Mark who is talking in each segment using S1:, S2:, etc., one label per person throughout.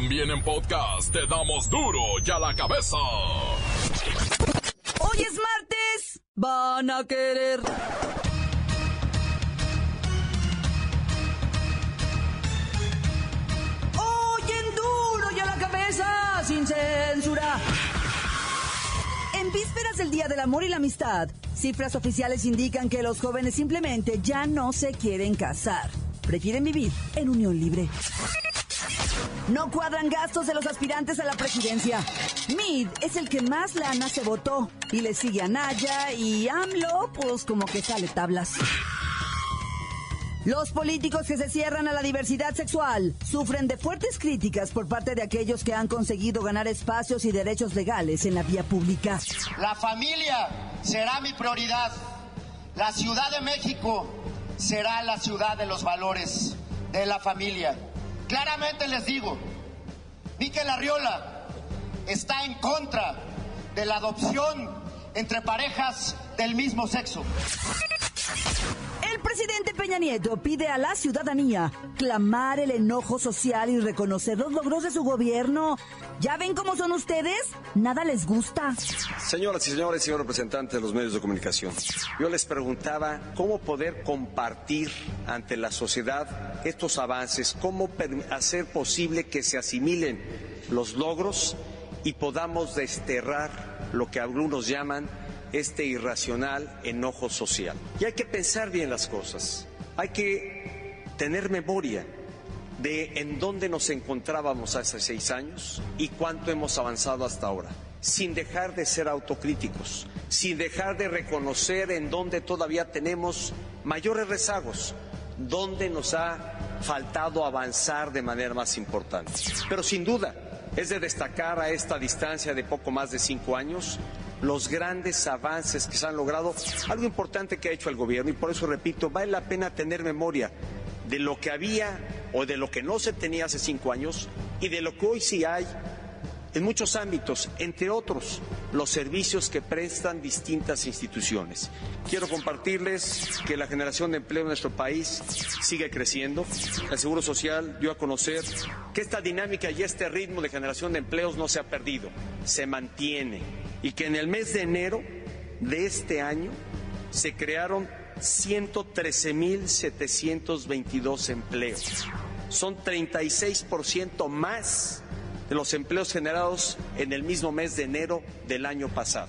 S1: También en podcast te damos duro y a la cabeza.
S2: Hoy es martes. Van a querer. Hoy en duro y a la cabeza, sin censura. En vísperas del Día del Amor y la Amistad, cifras oficiales indican que los jóvenes simplemente ya no se quieren casar. Prefieren vivir en unión libre. No cuadran gastos de los aspirantes a la presidencia. Mid es el que más lana se votó. Y le sigue a Naya y AMLO, pues como que sale tablas. Los políticos que se cierran a la diversidad sexual sufren de fuertes críticas por parte de aquellos que han conseguido ganar espacios y derechos legales en la vía pública.
S3: La familia será mi prioridad. La Ciudad de México será la ciudad de los valores de la familia. Claramente les digo, Miquel Arriola está en contra de la adopción entre parejas del mismo sexo.
S2: Presidente Peña Nieto pide a la ciudadanía clamar el enojo social y reconocer los logros de su gobierno. ¿Ya ven cómo son ustedes? Nada les gusta.
S4: Señoras y señores, señor representante de los medios de comunicación, yo les preguntaba cómo poder compartir ante la sociedad estos avances, cómo hacer posible que se asimilen los logros y podamos desterrar lo que algunos llaman este irracional enojo social. Y hay que pensar bien las cosas, hay que tener memoria de en dónde nos encontrábamos hace seis años y cuánto hemos avanzado hasta ahora, sin dejar de ser autocríticos, sin dejar de reconocer en dónde todavía tenemos mayores rezagos, dónde nos ha faltado avanzar de manera más importante. Pero sin duda, es de destacar a esta distancia de poco más de cinco años los grandes avances que se han logrado, algo importante que ha hecho el gobierno y por eso repito, vale la pena tener memoria de lo que había o de lo que no se tenía hace cinco años y de lo que hoy sí hay en muchos ámbitos, entre otros los servicios que prestan distintas instituciones. Quiero compartirles que la generación de empleo en nuestro país sigue creciendo. El Seguro Social dio a conocer que esta dinámica y este ritmo de generación de empleos no se ha perdido, se mantiene y que en el mes de enero de este año se crearon 113.722 empleos. Son 36% más de los empleos generados en el mismo mes de enero del año pasado.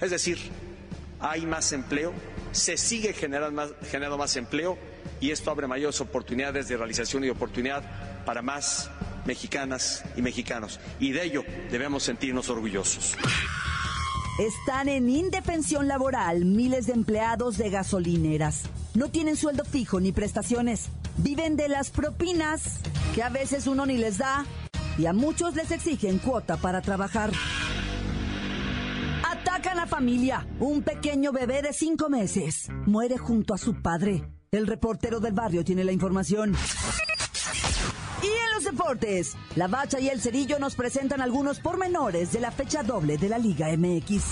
S4: Es decir, hay más empleo, se sigue generando más, generando más empleo y esto abre mayores oportunidades de realización y oportunidad para más mexicanas y mexicanos. Y de ello debemos sentirnos orgullosos.
S2: Están en indefensión laboral miles de empleados de gasolineras. No tienen sueldo fijo ni prestaciones. Viven de las propinas que a veces uno ni les da y a muchos les exigen cuota para trabajar. Atacan a familia. Un pequeño bebé de cinco meses muere junto a su padre. El reportero del barrio tiene la información. La Bacha y el Cerillo nos presentan algunos pormenores de la fecha doble de la Liga MX.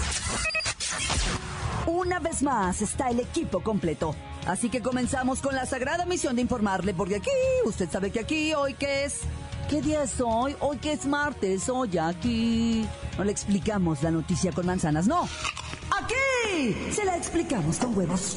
S2: Una vez más está el equipo completo. Así que comenzamos con la sagrada misión de informarle, porque aquí, usted sabe que aquí, hoy que es ¿Qué día es hoy? Hoy que es martes, hoy aquí. No le explicamos la noticia con manzanas, no. Aquí se la explicamos con huevos.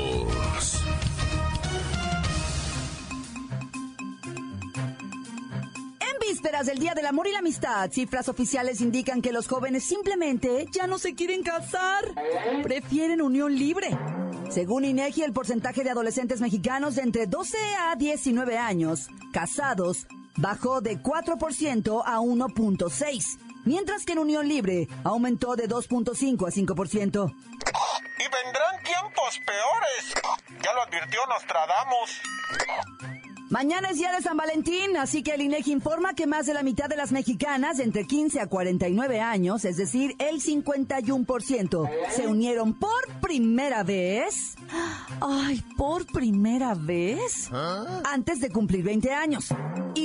S2: Vísperas del Día del Amor y la Amistad, cifras oficiales indican que los jóvenes simplemente ya no se quieren casar. Prefieren unión libre. Según INEGI, el porcentaje de adolescentes mexicanos de entre 12 a 19 años casados bajó de 4% a 1.6, mientras que en unión libre aumentó de 2.5 a 5%.
S5: Y vendrán tiempos peores. Ya lo advirtió Nostradamus.
S2: Mañana es día de San Valentín, así que el INEGI informa que más de la mitad de las mexicanas entre 15 a 49 años, es decir, el 51%, se unieron por primera vez. Ay, por primera vez. Antes de cumplir 20 años.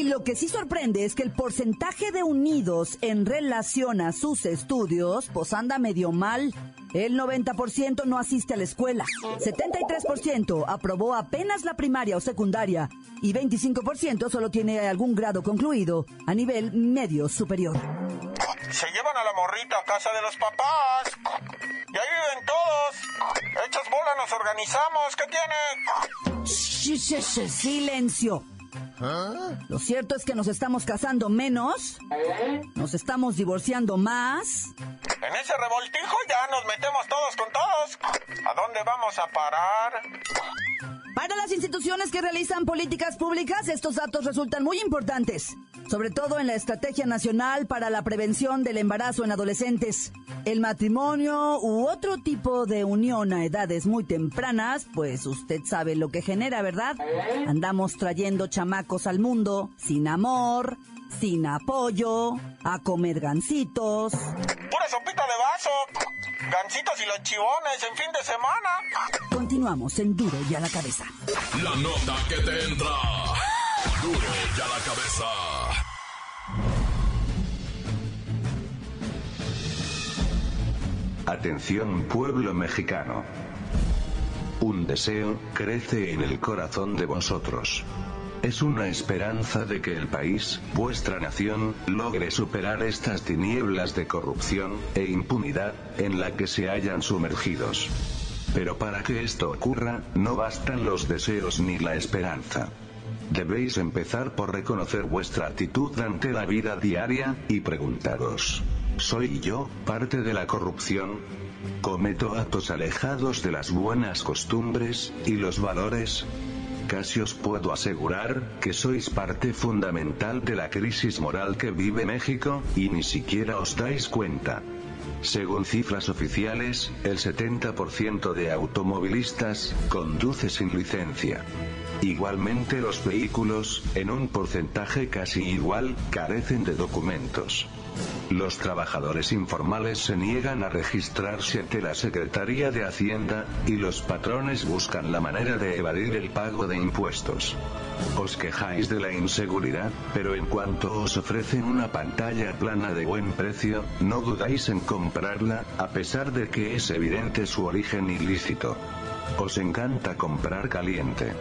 S2: Lo que sí sorprende es que el porcentaje de unidos en relación a sus estudios, pues anda medio mal. El 90% no asiste a la escuela, 73% aprobó apenas la primaria o secundaria y 25% solo tiene algún grado concluido a nivel medio superior.
S5: Se llevan a la morrita a casa de los papás. Y ahí viven todos. Hechas bolas nos organizamos. ¿Qué
S2: tiene? Silencio. Lo cierto es que nos estamos casando menos, nos estamos divorciando más.
S5: En ese revoltijo ya nos metemos todos con todos. ¿A dónde vamos a parar?
S2: Para las instituciones que realizan políticas públicas, estos datos resultan muy importantes, sobre todo en la Estrategia Nacional para la Prevención del Embarazo en Adolescentes. El matrimonio u otro tipo de unión a edades muy tempranas, pues usted sabe lo que genera, ¿verdad? Andamos trayendo chamacos al mundo sin amor, sin apoyo, a comer gancitos.
S5: ¡Pura sopita de vaso! Gancitos y los chivones en fin de semana.
S2: Continuamos en Duro y a la cabeza.
S1: La nota que te entra. Duro y a la cabeza.
S6: Atención pueblo mexicano. Un deseo crece en el corazón de vosotros es una esperanza de que el país, vuestra nación, logre superar estas tinieblas de corrupción e impunidad en la que se hayan sumergidos. Pero para que esto ocurra, no bastan los deseos ni la esperanza. Debéis empezar por reconocer vuestra actitud ante la vida diaria, y preguntaros, ¿soy yo parte de la corrupción? ¿Cometo actos alejados de las buenas costumbres y los valores? Casi os puedo asegurar que sois parte fundamental de la crisis moral que vive México, y ni siquiera os dais cuenta. Según cifras oficiales, el 70% de automovilistas conduce sin licencia. Igualmente los vehículos, en un porcentaje casi igual, carecen de documentos. Los trabajadores informales se niegan a registrarse ante la Secretaría de Hacienda, y los patrones buscan la manera de evadir el pago de impuestos. Os quejáis de la inseguridad, pero en cuanto os ofrecen una pantalla plana de buen precio, no dudáis en comprarla, a pesar de que es evidente su origen ilícito. Os encanta comprar caliente.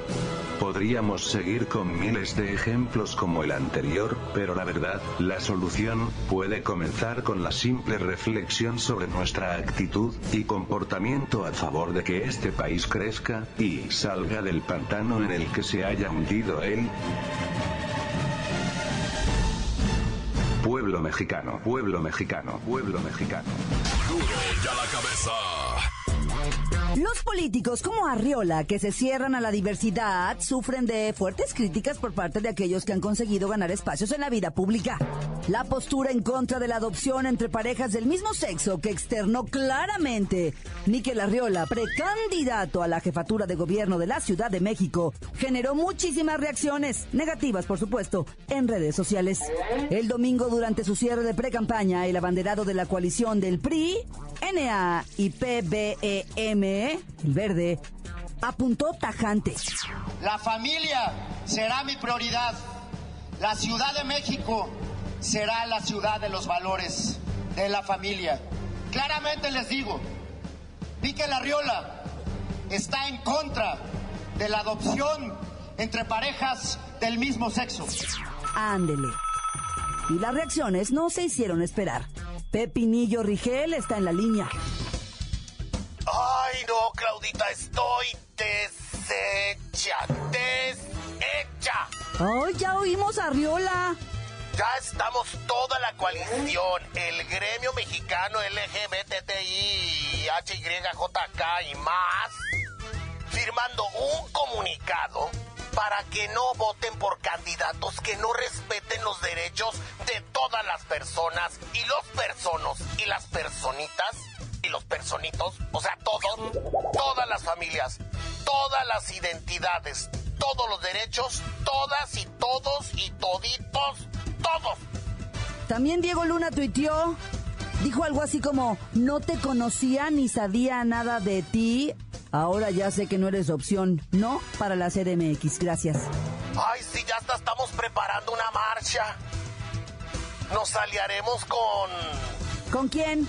S6: Podríamos seguir con miles de ejemplos como el anterior, pero la verdad, la solución, puede comenzar con la simple reflexión sobre nuestra actitud y comportamiento a favor de que este país crezca, y salga del pantano en el que se haya hundido él. Pueblo mexicano, pueblo mexicano, pueblo mexicano.
S1: Duro ya la cabeza.
S2: Los políticos como Arriola, que se cierran a la diversidad, sufren de fuertes críticas por parte de aquellos que han conseguido ganar espacios en la vida pública. La postura en contra de la adopción entre parejas del mismo sexo que externó claramente Níquel Arriola, precandidato a la jefatura de gobierno de la Ciudad de México, generó muchísimas reacciones, negativas por supuesto, en redes sociales. El domingo durante su cierre de precampaña, el abanderado de la coalición del PRI, NA y PBEM el verde, apuntó tajante.
S3: La familia será mi prioridad. La Ciudad de México será la ciudad de los valores de la familia. Claramente les digo, Pique Larriola está en contra de la adopción entre parejas del mismo sexo.
S2: Ándele. Y las reacciones no se hicieron esperar. Pepinillo Rigel está en la línea.
S5: Claudita, estoy deshecha, deshecha.
S2: Ay, ya oímos a Riola.
S5: Ya estamos toda la coalición, el gremio mexicano LGBTI, HYJK y más, firmando un comunicado para que no voten por candidatos que no respeten los derechos de todas las personas y los personos y las personitas y los personitos, o sea, todos, todas las familias, todas las identidades, todos los derechos, todas y todos y toditos, todos.
S2: También Diego Luna tuiteó, dijo algo así como, no te conocía ni sabía nada de ti, ahora ya sé que no eres opción, no para la CDMX, gracias.
S5: Ay, sí, ya hasta estamos preparando una marcha. Nos aliaremos con...
S2: ¿Con quién?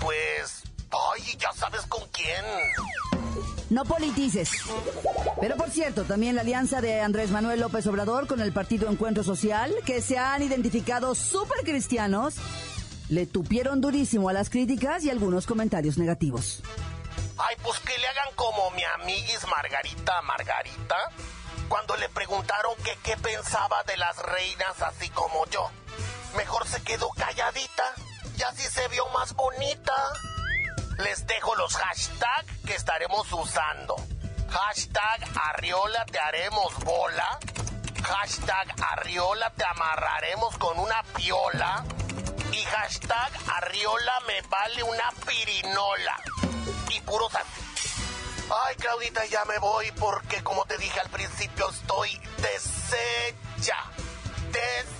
S5: Pues... Ay, ya sabes con quién.
S2: No politices. Pero por cierto, también la alianza de Andrés Manuel López Obrador con el Partido Encuentro Social, que se han identificado súper cristianos, le tupieron durísimo a las críticas y algunos comentarios negativos.
S5: Ay, pues que le hagan como mi amiguis Margarita Margarita, cuando le preguntaron que qué pensaba de las reinas así como yo. Mejor se quedó calladita y así se vio más bonita. Les dejo los hashtags que estaremos usando. Hashtag Arriola te haremos bola. Hashtag Arriola te amarraremos con una piola. Y hashtag Arriola me vale una pirinola. Y puros así. Ay, Claudita, ya me voy porque como te dije al principio estoy deshecha. Deshecha.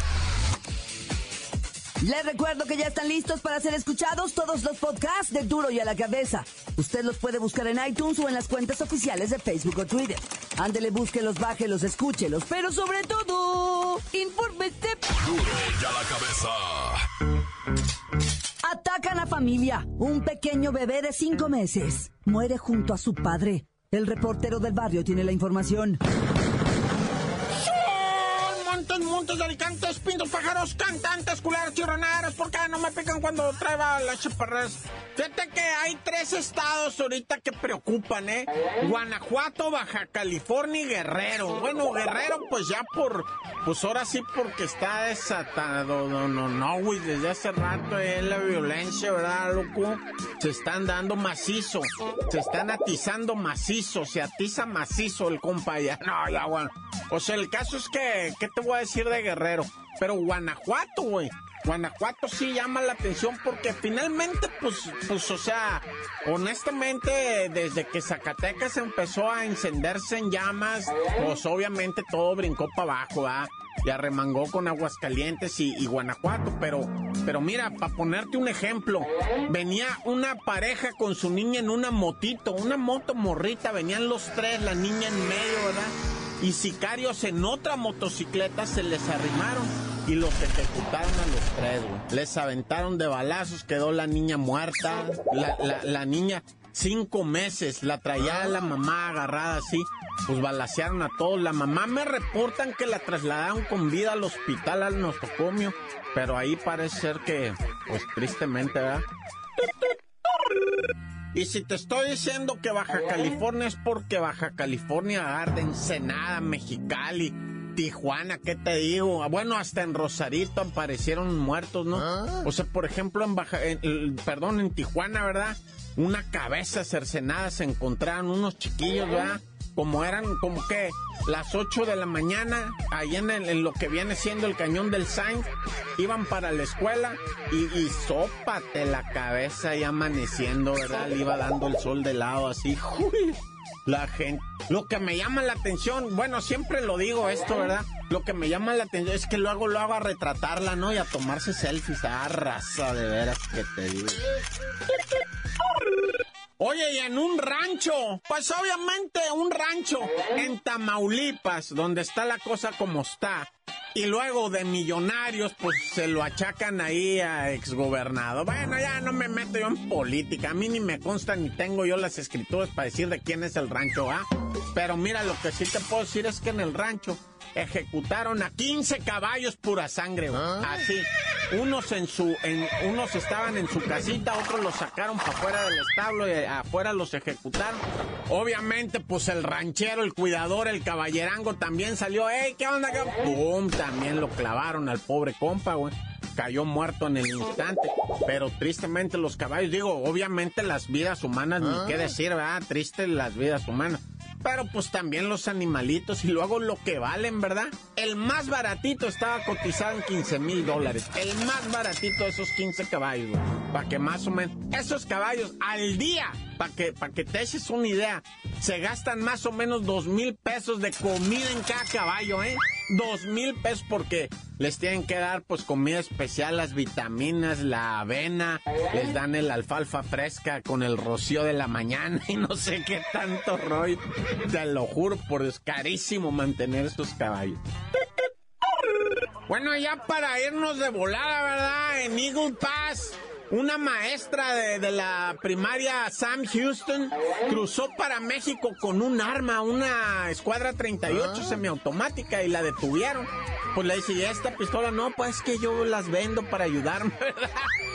S2: Les recuerdo que ya están listos para ser escuchados todos los podcasts de Duro y a la Cabeza. Usted los puede buscar en iTunes o en las cuentas oficiales de Facebook o Twitter. Ándele, búsquelos, bájelos, escúchelos, pero sobre todo, infórmese.
S1: Duro y a la cabeza.
S2: Atacan a familia. Un pequeño bebé de cinco meses muere junto a su padre. El reportero del barrio tiene la información.
S7: Montes, montes, alicantes, pintos, pájaros, cantantes, culeros, chirroneros, ¿por qué no me pican cuando traiga las chaparras? Fíjate que hay tres estados ahorita que preocupan, ¿eh? Guanajuato, Baja California y Guerrero. Bueno, Guerrero, pues ya por, pues ahora sí porque está desatado, no, no, no, güey, desde hace rato es la violencia, ¿verdad, loco? Se están dando macizo, se están atizando macizo, se atiza macizo el compa ya. No, ya, bueno. O sea, el caso es que, ¿qué te voy a decir de Guerrero? Pero Guanajuato, güey. Guanajuato sí llama la atención porque finalmente, pues, pues, o sea, honestamente, desde que Zacatecas empezó a encenderse en llamas, pues obviamente todo brincó para abajo, ¿ah? Y arremangó con Aguascalientes y, y Guanajuato, pero, pero mira, para ponerte un ejemplo, venía una pareja con su niña en una motito, una moto morrita, venían los tres, la niña en medio, ¿verdad? Y sicarios en otra motocicleta se les arrimaron y los ejecutaron a los tres, güey. Les aventaron de balazos, quedó la niña muerta, la, niña cinco meses, la traía la mamá agarrada así, pues balacearon a todos. La mamá me reportan que la trasladaron con vida al hospital al nosocomio, pero ahí parece ser que, pues tristemente, ¿verdad? Y si te estoy diciendo que Baja California es porque Baja California arde, Ensenada, Mexicali, Tijuana, ¿qué te digo? Bueno, hasta en Rosarito aparecieron muertos, ¿no? O sea, por ejemplo, en Baja, en- perdón, en Tijuana, ¿verdad? Una cabeza cercenada se encontraron unos chiquillos, ¿verdad? Como eran, como que las 8 de la mañana, ahí en, el- lo que viene siendo el cañón del Sainz, iban para la escuela y, y la cabeza y amaneciendo, ¿verdad? Le iba dando el sol de lado así. ¡Uy! La gente. Lo que me llama la atención, bueno, siempre lo digo esto, ¿verdad? Lo que me llama la atención es que luego lo hago a retratarla, ¿no? Y a tomarse selfies. Ah, raza, de veras que te digo. Oye, y en un rancho, pues obviamente un rancho en Tamaulipas, donde está la cosa como está. Y luego de millonarios, pues se lo achacan ahí a exgobernado. Bueno, ya no me meto yo en política. A mí ni me consta ni tengo yo las escrituras para decir de quién es el rancho, ¿ah? Pero mira, lo que sí te puedo decir es que en el rancho ejecutaron a 15 caballos pura sangre, güey. Así. Unos en su, en, unos estaban en su casita, otros los sacaron para afuera del establo y afuera los ejecutaron. Obviamente, pues el ranchero, el cuidador, el caballerango también salió. ¡Ey, qué onda! qué-?" ¡Pum! También lo clavaron al pobre compa, güey. cayó muerto en el instante. Pero tristemente los caballos, digo, obviamente las vidas humanas, ni qué decir, ¿verdad? Triste las vidas humanas. Pero pues también los animalitos y luego lo que valen, ¿verdad? El más baratito estaba cotizado en 15 mil dólares. El más baratito de esos 15 caballos, Para que más o menos... Esos caballos al día, para que, para que te eches una idea, se gastan más o menos 2 mil pesos de comida en cada caballo, ¿eh? Dos mil pesos porque les tienen que dar pues comida especial, las vitaminas, la avena, les dan el alfalfa fresca con el rocío de la mañana y no sé qué tanto rollo. Te lo juro, por es carísimo mantener estos caballos. Bueno, ya para irnos de volada, ¿verdad? En Eagle Pass una maestra de, la primaria Sam Houston cruzó para México con un arma, una escuadra 38 ah. semiautomática y la detuvieron. Pues le dice, ¿y esta pistola? No, pues que yo las vendo para ayudarme, ¿verdad?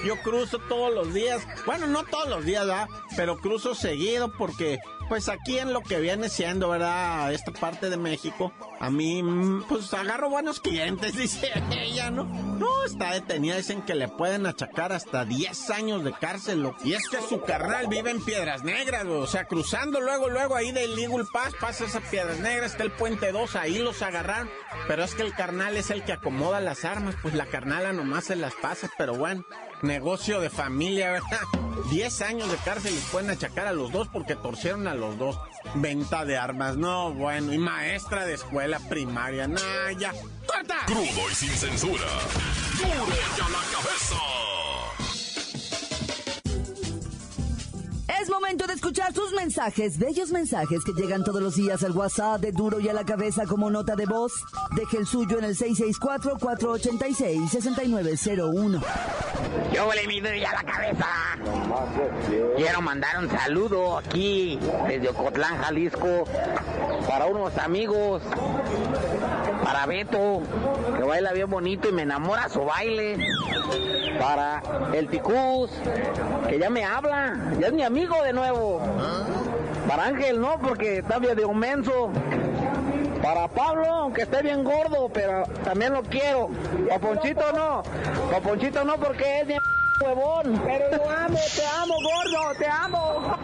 S7: Yo cruzo todos los días. Bueno, no todos los días, ¿verdad? Pero cruzo seguido porque pues aquí en lo que viene siendo, ¿verdad? Esta parte de México, a mí, mm, pues agarro buenos clientes, dice ella, ¿no? No, está detenida, dicen que le pueden achacar hasta 10 años de cárcel. Y es que su carnal vive en Piedras Negras, o sea, cruzando luego, luego ahí del Eagle pasa esas Piedras Negras, está el Puente 2, ahí los agarraron. Pero es que el carnal es el que acomoda las armas, pues la carnala nomás se las pasa, pero bueno negocio de familia, ¿verdad? Diez años de cárcel les pueden achacar a los dos porque torcieron a los dos. Venta de armas, no, bueno, y maestra de escuela primaria, nah, ya. ¡Corta!
S1: Crudo y sin censura. ¡Duro ya la cabeza!
S2: Es momento de escuchar sus mensajes, bellos mensajes que llegan todos los días al WhatsApp de Duro y a la cabeza como nota de voz. Deje el suyo en el 664-486-6901.
S8: Yo le mi Duro y a la cabeza. Quiero mandar un saludo aquí desde Ocotlán, Jalisco, para unos amigos, para Beto, que baila bien bonito y me enamora su baile. Para el Ticús, que ya me habla, ya es mi amigo de nuevo. Para Ángel no, porque está bien de menso. Para Pablo, aunque esté bien gordo, pero también lo quiero. Para Ponchito no. Para Ponchito no, porque es bien huevón. Pero lo amo, te amo, gordo, te amo.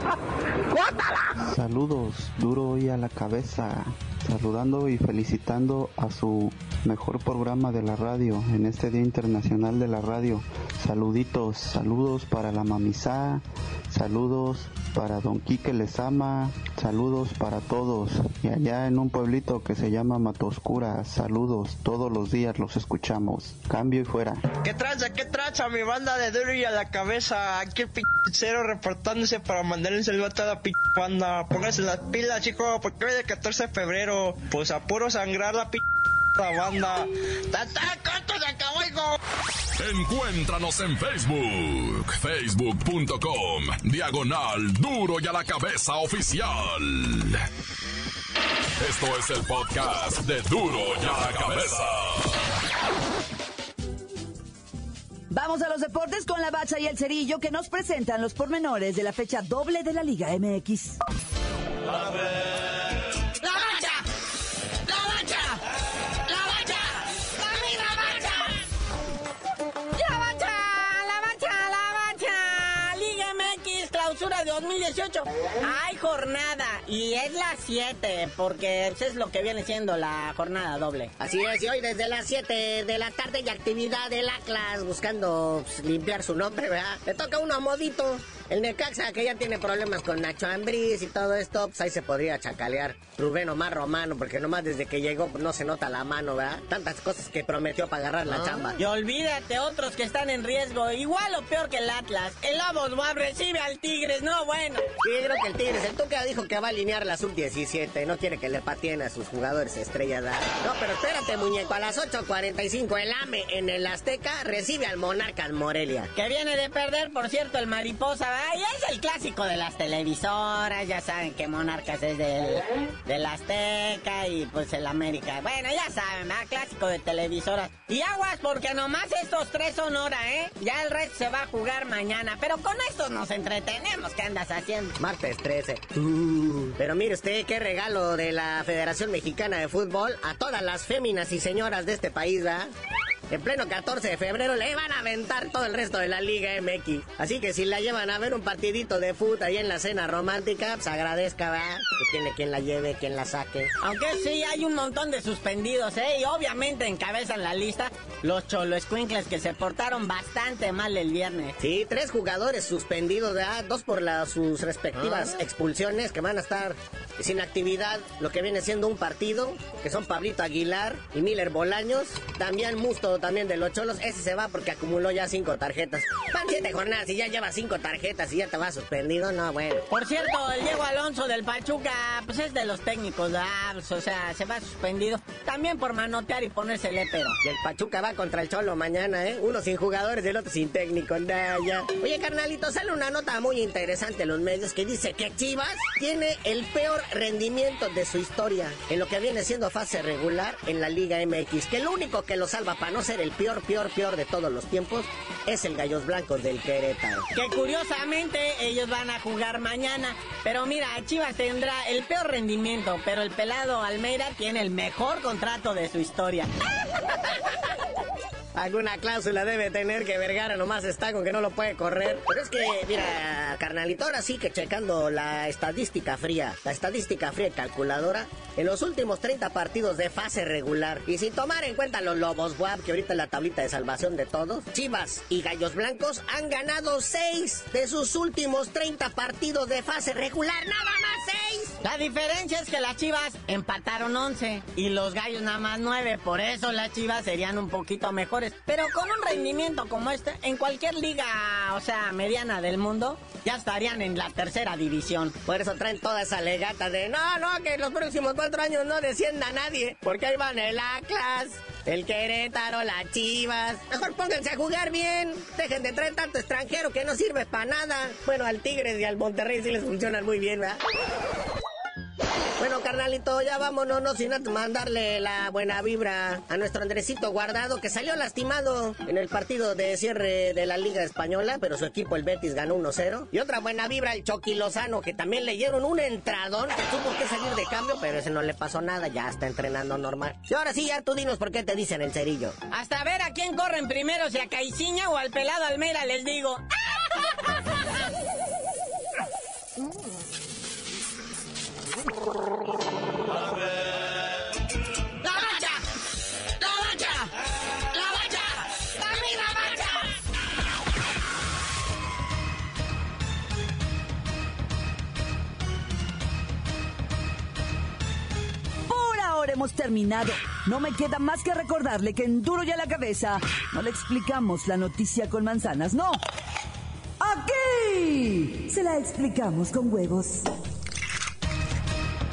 S8: ¡Cuátala!
S9: Saludos, duro y a la cabeza. Saludando y felicitando a su mejor programa de la radio en este Día Internacional de la Radio. Saluditos, saludos para la mamizá, Saludos para Don Quique Lezama, saludos para todos. Y allá en un pueblito que se llama Matoscura, saludos, todos los días los escuchamos. Cambio y fuera.
S10: ¿Qué traza, qué traza mi banda de duro y a la cabeza? Aquí el cero reportándose para mandarle un saludo a toda la banda. Pónganse las pilas, chicos, porque hoy es el 14 de febrero, pues a puro sangrar la p la banda. ¡Tata, se acabó, hijo!
S1: Encuéntranos en Facebook, facebook.com, diagonal duro y a la cabeza oficial. Esto es el podcast de duro y a la cabeza.
S2: Vamos a los deportes con la bacha y el cerillo que nos presentan los pormenores de la fecha doble de la Liga MX.
S11: de 2018. Hay jornada y es la 7 porque eso es lo que viene siendo la jornada doble. Así es, y hoy desde las 7 de la tarde hay actividad del Atlas buscando pues, limpiar su nombre, ¿verdad? Le toca uno a modito. El Necaxa, que ya tiene problemas con Nacho Ambriz y todo esto, pues ahí se podría chacalear. Rubén Omar Romano, porque nomás desde que llegó pues, no se nota la mano, ¿verdad? Tantas cosas que prometió para agarrar la ah. chamba. Y olvídate, otros que están en riesgo, igual o peor que el Atlas. El Lobos va recibe al Tigres, no, bueno. Sí, creo que el Tigres, el Tuca dijo que va a alinear la sub-17, no quiere que le pateen a sus jugadores estrellas, ¿verdad? No, pero espérate, muñeco, a las 8.45 el AME en el Azteca recibe al Monarcas Morelia. Que viene de perder, por cierto, el Mariposa, ¿verdad? Y es el clásico de las televisoras, ya saben que Monarcas es del del Azteca y pues el América. Bueno, ya saben, ¿verdad? Clásico de televisoras. Y aguas, porque nomás estos tres son hora, ¿eh? Ya el resto se va a jugar mañana. Pero con estos nos entretenemos. ¿Qué andas haciendo? Martes 13. Uh. pero mire usted, qué regalo de la Federación Mexicana de Fútbol a todas las féminas y señoras de este país, ¿verdad? en pleno 14 de febrero le van a aventar todo el resto de la Liga MX. Así que si la llevan a ver un partidito de fútbol ahí en la cena romántica, pues agradezca, ¿verdad? Que tiene quien la lleve, quien la saque. Aunque sí, hay un montón de suspendidos, ¿eh? Y obviamente encabezan la lista los cholo escuincles que se portaron bastante mal el viernes. Sí, tres jugadores suspendidos, ¿verdad? Dos por sus respectivas
S2: Ah.
S11: expulsiones que van a estar sin actividad, lo que viene siendo un partido, que son Pablito Aguilar y Miller Bolaños. También Musto, también de los Cholos, ese se va porque acumuló ya cinco tarjetas. Van siete jornadas y ya lleva cinco tarjetas y ya te va suspendido, no, bueno. Por cierto, el Diego Alonso del Pachuca, pues es de los técnicos, ¿verdad? Pues, o sea, se va suspendido. También por manotear y ponerse pero. Y el Pachuca va contra el Cholo mañana, ¿eh? Uno sin jugadores y el otro sin técnico, ya. Oye, carnalito, sale una nota muy interesante en los medios que dice que Chivas tiene el peor rendimiento de su historia en lo que viene siendo fase regular en la Liga MX. Que lo único que lo salva para no ser el peor, peor, peor de todos los tiempos es el Gallos Blancos del Querétaro. Que curiosamente ellos van a jugar mañana. Pero mira, Chivas tendrá el peor rendimiento, pero el pelado Almeida tiene el mejor contrato de su historia. Alguna cláusula debe tener que Vergara nomás está con que no lo puede correr. Pero es que, mira, carnalito, ahora sí que checando la estadística fría, la estadística fría y calculadora, en los últimos 30 partidos de fase regular, y sin tomar en cuenta los Lobos WAP, que ahorita es la tablita de salvación de todos, Chivas y Gallos Blancos han ganado 6 de sus últimos 30 partidos de fase regular, nada más 6. La diferencia es que las Chivas empataron 11 y los Gallos nada más 9, por eso las Chivas serían un poquito Pero con un rendimiento como este, en cualquier liga, o sea, mediana del mundo, ya estarían en la tercera división. Por eso traen toda esa legata de no, no, que los próximos cuatro años no descienda nadie, porque ahí van el Atlas, el Querétaro, las Chivas. Mejor pónganse a jugar bien, dejen de traer tanto extranjero que no sirve para nada. Bueno, al Tigres y al Monterrey sí les funcionan muy bien, ¿verdad? Bueno, carnalito, ya vámonos, no sin antes mandarle la buena vibra a nuestro Andresito Guardado, que salió lastimado en el partido de cierre de la Liga Española, pero su equipo, el Betis, ganó 1-0. Y otra buena vibra al Chucky Lozano, que también le dieron un entradón, que tuvo que salir de cambio, pero ese no le pasó nada, ya está entrenando normal. Y ahora sí, ya tú dinos por qué te dicen el cerillo. Hasta ver a quién corren primero, si a Caiciña o al pelado Almera, les digo.
S2: hemos terminado. No me queda más que recordarle que en Duro y a la cabeza no le explicamos la noticia con manzanas, no. Aquí se la explicamos con huevos.